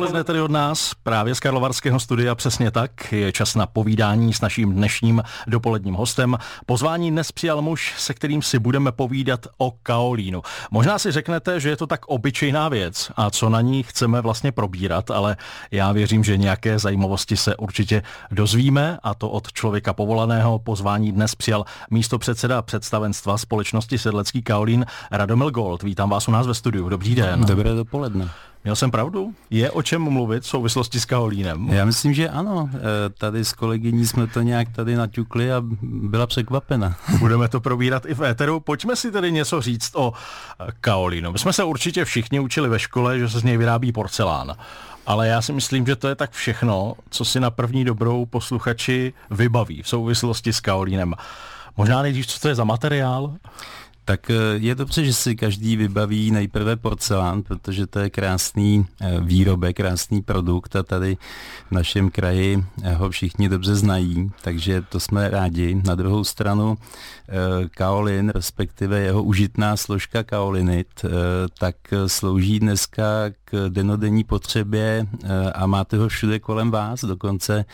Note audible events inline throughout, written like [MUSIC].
dopoledne tedy od nás, právě z Karlovarského studia přesně tak. Je čas na povídání s naším dnešním dopoledním hostem. Pozvání dnes přijal muž, se kterým si budeme povídat o kaolínu. Možná si řeknete, že je to tak obyčejná věc a co na ní chceme vlastně probírat, ale já věřím, že nějaké zajímavosti se určitě dozvíme a to od člověka povolaného. Pozvání dnes přijal místo předseda představenstva společnosti Sedlecký kaolín Radomil Gold. Vítám vás u nás ve studiu. Dobrý den. Dobré dopoledne. Měl jsem pravdu? Je o čem mluvit v souvislosti s Kaolínem? Já myslím, že ano. E, tady s kolegyní jsme to nějak tady naťukli a byla překvapena. [LAUGHS] Budeme to probírat i v éteru. Pojďme si tedy něco říct o kaolínu. My jsme se určitě všichni učili ve škole, že se z něj vyrábí porcelán. Ale já si myslím, že to je tak všechno, co si na první dobrou posluchači vybaví v souvislosti s kaolínem. Možná nejdřív, co to je za materiál? Tak eh, je dobře, že si každý vybaví nejprve porcelán, protože to je krásný eh, výrobek, krásný produkt a tady v našem kraji eh, ho všichni dobře znají, takže to jsme rádi. Na druhou stranu kaolin, respektive jeho užitná složka kaolinit, tak slouží dneska k denodenní potřebě a máte ho všude kolem vás, dokonce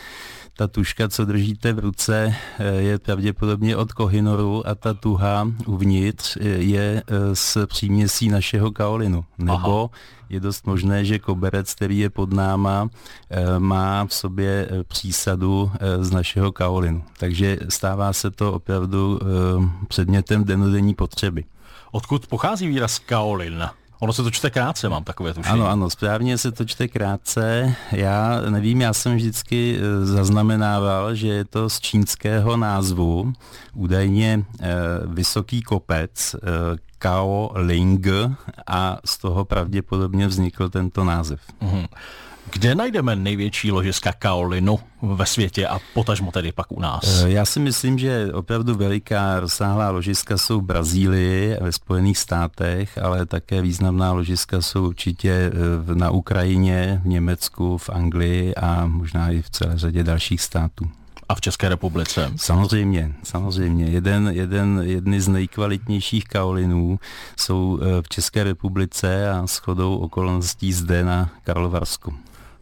ta tuška, co držíte v ruce, je pravděpodobně od kohinoru a ta tuha uvnitř je z příměsí našeho kaolinu. Nebo Aha. je dost možné, že koberec, který je pod náma, má v sobě přísadu z našeho kaolinu. Takže stává se to opravdu předmětem denodenní potřeby. Odkud pochází výraz kaolin? Ono se to čte krátce, mám takové tušení. Ano, ano, správně se to čte krátce. Já nevím, já jsem vždycky eh, zaznamenával, že je to z čínského názvu, údajně eh, vysoký kopec, eh, Kao Ling a z toho pravděpodobně vznikl tento název. Mm-hmm. Kde najdeme největší ložiska kaolinu ve světě a potažmo tedy pak u nás? Eh, já si myslím, že opravdu veliká rozsáhlá ložiska jsou v Brazílii, ve Spojených státech, ale také významná ložiska jsou určitě eh, na Ukrajině, v Německu, v Anglii a možná i v celé řadě dalších států. A v České republice? Samozřejmě, samozřejmě. Jeden, jeden, jedny z nejkvalitnějších kaolinů jsou eh, v České republice a shodou okolností zde na Karlovarsku.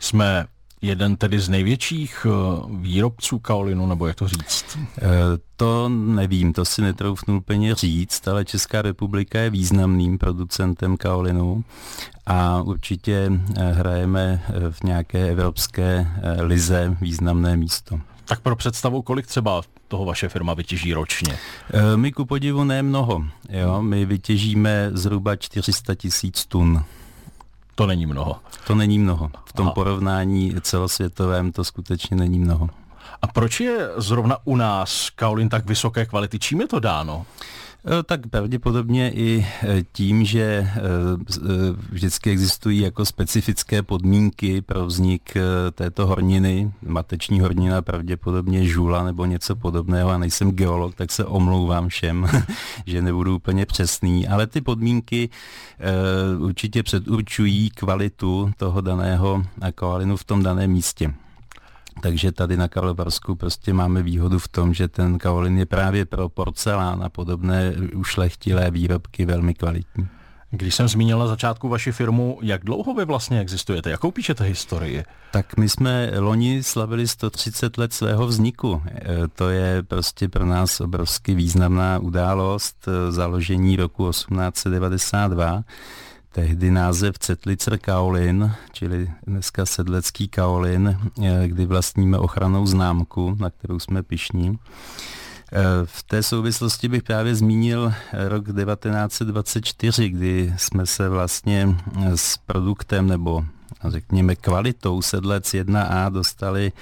Jsme jeden tedy z největších eh, výrobců kaolinu, nebo jak to říct? Eh, to nevím, to si netroufnu úplně říct, ale Česká republika je významným producentem kaolinu a určitě eh, hrajeme v nějaké evropské lize významné místo. Tak pro představu, kolik třeba toho vaše firma vytěží ročně? My ku podivu ne mnoho. Jo? My vytěžíme zhruba 400 tisíc tun. To není mnoho. To není mnoho. V tom Aha. porovnání celosvětovém to skutečně není mnoho. A proč je zrovna u nás kaolin tak vysoké kvality? Čím je to dáno? Eh, tak pravděpodobně i eh, tím, že eh, vždycky existují jako specifické podmínky pro vznik této horniny, mateční hornina, pravděpodobně žula nebo něco podobného a nejsem geolog, tak se omlouvám všem, [LAUGHS] že nebudu úplně přesný, ale ty podmínky určitě předurčují kvalitu toho daného koalinu v tom daném místě. Takže tady na Karlovarsku prostě máme výhodu v tom, že ten kaolin je právě pro porcelán a podobné ušlechtilé výrobky velmi kvalitní. Když jsem zmínil na začátku vaši firmu, jak dlouho vy vlastně existujete? Jakou píšete historii? Tak my jsme loni slavili 130 let svého vzniku. E, to je prostě pro nás obrovsky významná událost e, založení roku 1892 tehdy název Cetlicer Kaolin, čili dneska sedlecký Kaolin, eh, kdy vlastníme ochranou známku, na kterou jsme pišní. Eh, v té souvislosti bych právě zmínil rok 1924, kdy jsme se vlastně s produktem nebo řekněme kvalitou sedlec 1A dostali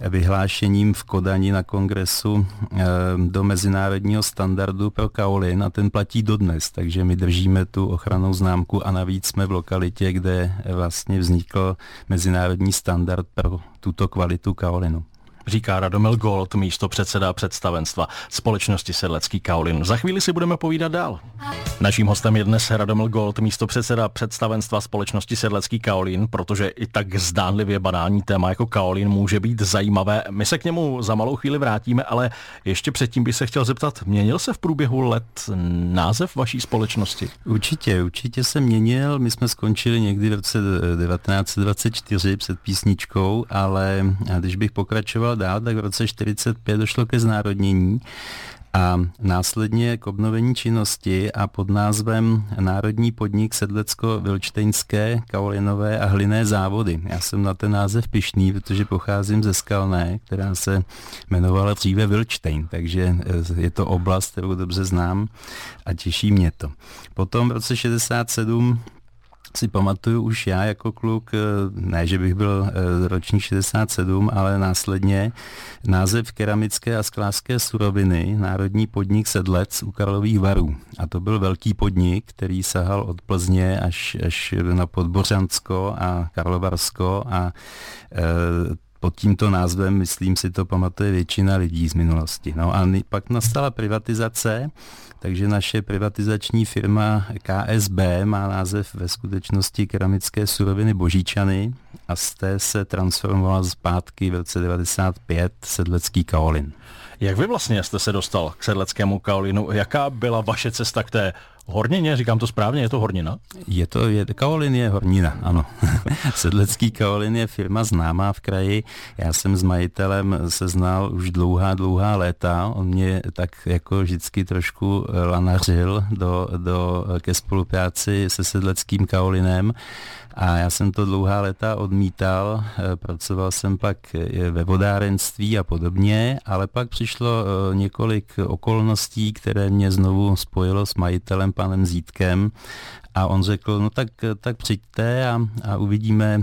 vyhlášením v Kodani na kongresu eh, do mezinárodního standardu pro kaolin a ten platí dodnes, takže my držíme tu ochranou známku a navíc jsme v lokalitě, kde vlastně vznikl mezinárodní standard pro tuto kvalitu kaolinu. Říká Radomil Gold, místo předseda představenstva společnosti Sedlecký Kaolin. Za chvíli si budeme povídat dál. Naším hostem je dnes Radomil Gold, místo předseda představenstva společnosti Sedlecký Kaolin, protože i tak zdánlivě banální téma jako Kaolin může být zajímavé. My se k němu za malou chvíli vrátíme, ale ještě předtím bych se chtěl zeptat, měnil se v průběhu let název vaší společnosti? Určitě, určitě se měnil. My jsme skončili někdy v roce 1924 před písničkou, ale když bych pokračoval dál, tak v roce 45 došlo ke znárodnění a následně k obnovení činnosti a pod názvem Národní podnik Sedlecko-Vilčteňské kaolinové a hlinné závody. Já jsem na ten název pišný, protože pocházím ze Skalné, která se jmenovala dříve Vilčteň, takže eh, je to oblast, kterou dobře znám a těší mě to. Potom v roce 67 si pamatuju už já jako kluk, eh, ne, že bych byl eh, ročník 67, ale následně název keramické a sklářské suroviny, národní podnik Sedlec u Karlových varů. A to byl velký podnik, který sahal od Plzně až, až na Podbořansko a Karlovarsko a e, pod tímto názvem, myslím si, to pamatuje většina lidí z minulosti. No a pak nastala privatizace, takže naše privatizační firma KSB má název ve skutečnosti keramické suroviny Božíčany a z té se transformovala zpátky v roce 95 sedlecký kaolin. Jak vy vlastně jste se dostal k sedleckému kaolinu? Jaká byla vaše cesta k té hornině? Říkám to správně, je to hornina? Je to, je, kaolin je hornina, ano. [LAUGHS] Sedlecký kaolin je firma známá v kraji. Já jsem s majitelem se znal už dlouhá, dlouhá léta. On mě tak jako vždycky trošku lanařil do, do, ke spolupráci se sedleckým kaolinem a já jsem to dlouhá léta odmítal, pracoval jsem pak eh, ve vodárenství a podobně, ale pak přišlo eh, několik okolností, které mě znovu spojilo s majitelem panem Zítkem a on řekl, no tak, tak přijďte a, a uvidíme,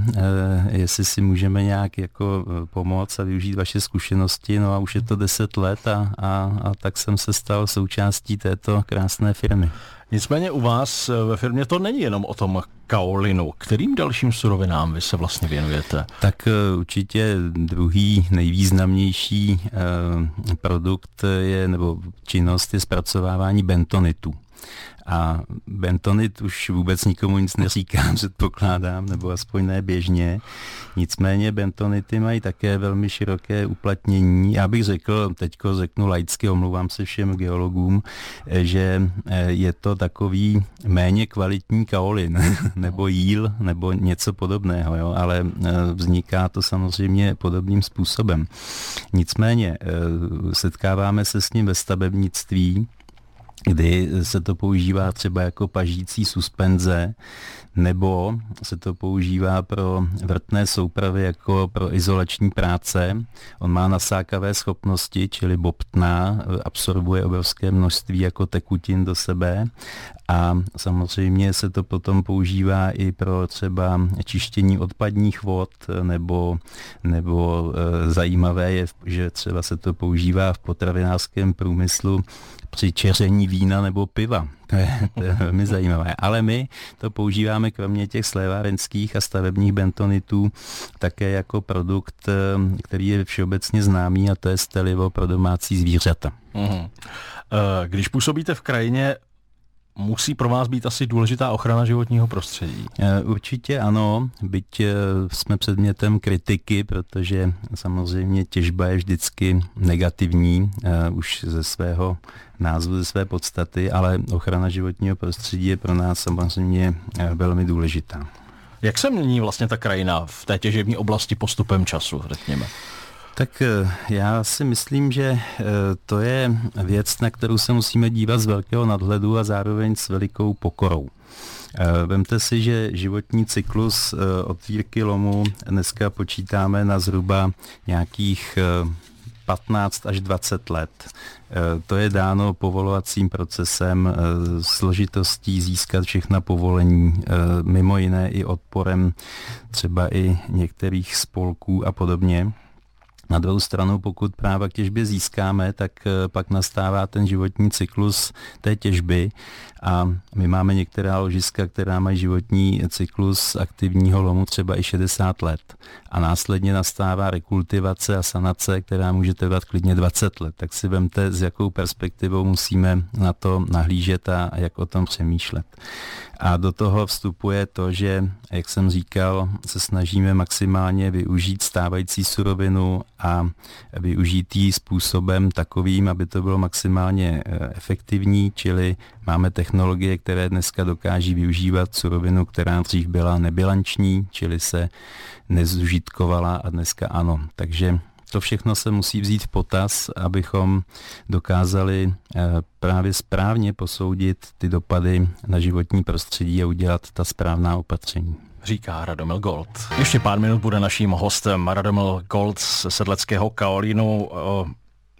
jestli si můžeme nějak jako pomoct a využít vaše zkušenosti. No a už je to deset let a, a, a tak jsem se stal součástí této krásné firmy. Nicméně u vás eh, ve firmě to není jenom o tom kaolinu. Kterým dalším surovinám vy se vlastně věnujete? Tak eh, určitě druhý nejvýznamnější eh, produkt je, nebo činnost je zpracovávání bentonitu. A bentonit už vůbec nikomu nic neříká, [LAUGHS] předpokládám, nebo aspoň ne běžně. Nicméně bentonity mají také velmi široké uplatnění. Já bych řekl, teďko řeknu laicky, omlouvám se všem geologům, že eh, je to takový méně kvalitní kaolin, [LAUGHS] nebo jíl, nebo něco podobného, jo? ale eh, vzniká to samozřejmě podobným způsobem. Nicméně eh, setkáváme se s ním ve stavebnictví, kdy se to používá třeba jako pažící suspenze, nebo se to používá pro vrtné soupravy jako pro izolační práce. On má nasákavé schopnosti, čili bobtná, absorbuje obrovské množství jako tekutin do sebe a samozřejmě se to potom používá i pro třeba čištění odpadních vod, nebo, nebo e, zajímavé je, že třeba se to používá v potravinářském průmyslu při čeření vína nebo piva. To je, to je velmi [LAUGHS] zajímavé. Ale my to používáme kromě těch slévárenských a stavebních bentonitů také jako produkt, eh, který je všeobecně známý a to je stelivo pro domácí zvířata. Uhum. Když působíte v krajině, musí pro vás být asi důležitá ochrana životního prostředí. Eh, určitě ano, byť jsme předmětem kritiky, protože samozřejmě těžba je vždycky negativní už ze svého názvu ze své podstaty, ale ochrana životního prostředí je pro nás samozřejmě eh, velmi důležitá. Jak se mění vlastně ta krajina v té těžební oblasti postupem času, řekněme? Tak eh, já si myslím, že eh, to je věc, na kterou se musíme dívat z velkého nadhledu a zároveň s velikou pokorou. Vemte si, že životní cyklus otvírky lomu dneska počítáme na zhruba nějakých 15 až 20 let. To je dáno povolovacím procesem, složitostí získat všechna povolení, mimo jiné i odporem třeba i některých spolků a podobně. Na druhou stranu, pokud práva k těžbě získáme, tak eh, pak nastává ten životní cyklus té těžby a my máme některá ložiska, která mají životní cyklus aktivního lomu třeba i 60 let a následně nastává rekultivace a sanace, která může trvat klidně 20 let. Tak si vemte, s jakou perspektivou musíme na to nahlížet a jak o tom přemýšlet. A do toho vstupuje to, že, jak jsem říkal, se snažíme maximálně využít stávající surovinu a využít ji způsobem takovým, aby to bylo maximálně eh, efektivní, čili máme technologie, které dneska dokáží využívat surovinu, která dřív byla nebilanční, čili se nezužitkovala a dneska ano. Takže to všechno se musí vzít v potaz, abychom dokázali eh, právě správně posoudit ty dopady na životní prostředí a udělat ta správná opatření říká Radomil Gold. Ještě pár minut bude naším hostem Radomil Gold z sedleckého Kaolínu.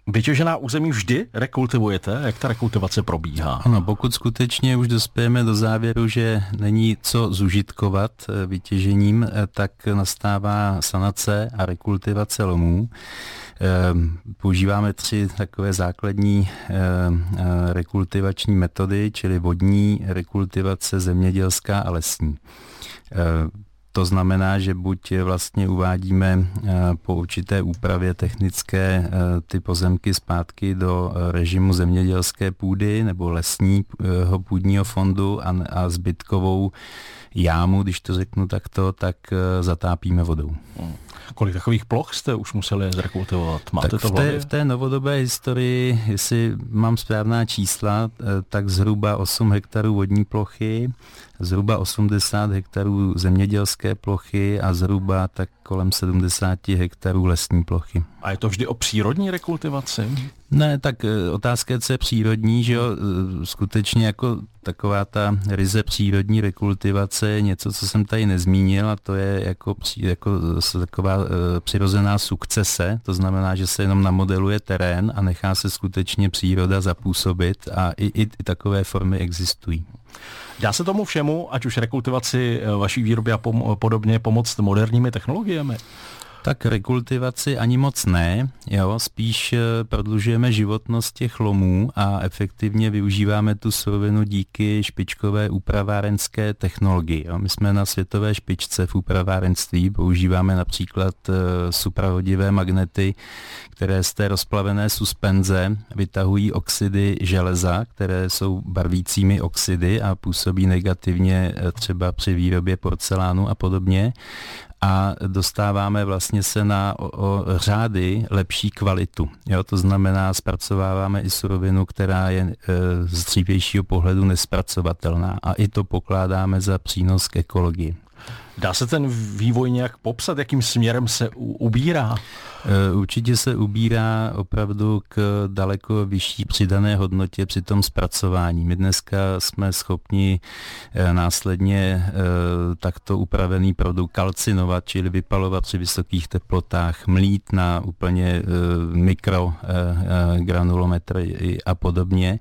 Vytěžená území vždy rekultivujete? Jak ta rekultivace probíhá? Ano, pokud skutečně už dospějeme do závěru, že není co zužitkovat eh, vytěžením, eh, tak nastává sanace a rekultivace lomů. Ehm, používáme tři takové základní ehm, eh, rekultivační metody, čili vodní, rekultivace, zemědělská a lesní. To znamená, že buď vlastně uvádíme eh, po určité úpravě technické eh, ty pozemky zpátky do eh, režimu zemědělské půdy nebo lesního půdního fondu a, a zbytkovou jámu, když to řeknu takto, tak zatápíme vodou. Hmm. Kolik takových ploch jste už museli zrekultivovat? Máte tak to v té, v té novodobé historii, jestli mám správná čísla, tak zhruba 8 hektarů vodní plochy, zhruba 80 hektarů zemědělské plochy a zhruba tak kolem 70 hektarů lesní plochy. A je to vždy o přírodní rekultivaci? Ne, tak e, otázka je, co je přírodní, že jo, e, skutečně jako taková ta ryze přírodní rekultivace je něco, co jsem tady nezmínil a to je jako, jako taková e, přirozená sukcese, to znamená, že se jenom namodeluje terén a nechá se skutečně příroda zapůsobit a i, i, i takové formy existují. Dá se tomu všemu, ať už rekultivaci eh, vaší výroby a pom- podobně, pomoct moderními technologiemi? Tak rekultivaci ani moc ne, jo, spíš eh, prodlužujeme životnost těch lomů a efektivně využíváme tu surovinu díky špičkové upravárenské technologii. Jo. My jsme na světové špičce v upravárenství, používáme například uh, supravodivé magnety, které z té rozplavené suspenze vytahují oxidy železa, které jsou barvícími oxidy a působí negativně třeba při výrobě porcelánu a podobně a dostáváme vlastně se na o, o řády lepší kvalitu. Jo, to znamená, zpracováváme i surovinu, která je e, z dřívějšího pohledu nespracovatelná a i to pokládáme za přínos k ekologii. Dá se ten vývoj nějak popsat, jakým směrem se ubírá? E, určitě se ubírá opravdu k daleko vyšší přidané hodnotě při tom zpracování. My dneska jsme schopni e, následně e, takto upravený produkt kalcinovat, čili vypalovat při vysokých teplotách, mlít na úplně mikrogranulometry a podobně.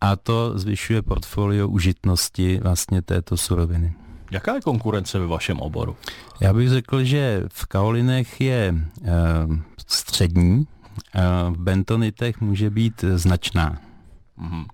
A to zvyšuje portfolio užitnosti vlastně této suroviny. Jaká je konkurence ve vašem oboru? Já bych řekl, že v kaolinech je e, střední, e, v bentonitech může být značná. Mm-hmm.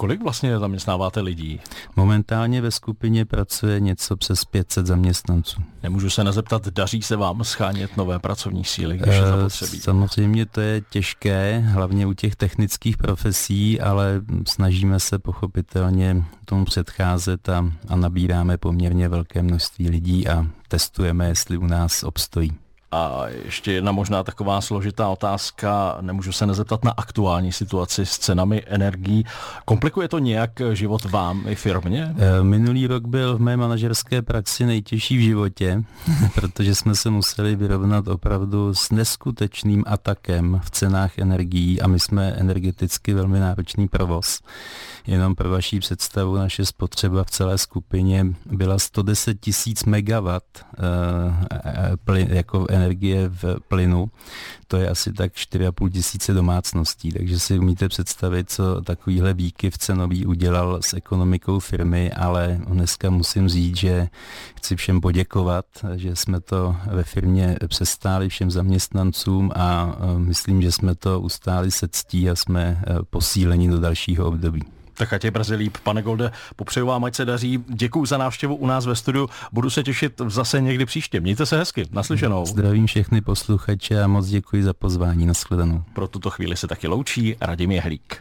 Kolik vlastně zaměstnáváte lidí? Momentálně ve skupině pracuje něco přes 500 zaměstnanců. Nemůžu se nezeptat, daří se vám schánět nové pracovní síly, když je eh, zapotřebí? Samozřejmě to je těžké, hlavně u těch technických profesí, ale snažíme se pochopitelně tomu předcházet a, a nabíráme poměrně velké množství lidí a testujeme, jestli u nás obstojí. A ještě jedna možná taková složitá otázka, nemůžu se nezeptat na aktuální situaci s cenami energií. Komplikuje to nějak život vám i firmě? Eh, minulý rok byl v mé manažerské praxi nejtěžší v životě, [LAUGHS] protože jsme se museli vyrovnat opravdu s neskutečným atakem v cenách energií a my jsme energeticky velmi náročný provoz. Jenom pro vaší představu, naše spotřeba v celé skupině byla 110 tisíc megawatt uh, plyn, jako energie v plynu. To je asi tak 4,5 tisíce domácností, takže si umíte představit, co takovýhle výkyv cenový udělal s ekonomikou firmy, ale dneska musím říct, že chci všem poděkovat, že jsme to ve firmě přestáli všem zaměstnancům a myslím, že jsme to ustáli se ctí a jsme posíleni do dalšího období. Tak ať je brzy líp. Pane Golde, popřeju vám, ať se daří. Děkuji za návštěvu u nás ve studiu. Budu se těšit zase někdy příště. Mějte se hezky. Naslyšenou. Zdravím všechny posluchače a moc děkuji za pozvání. Naschledanou. Pro tuto chvíli se taky loučí Radim Jehlík.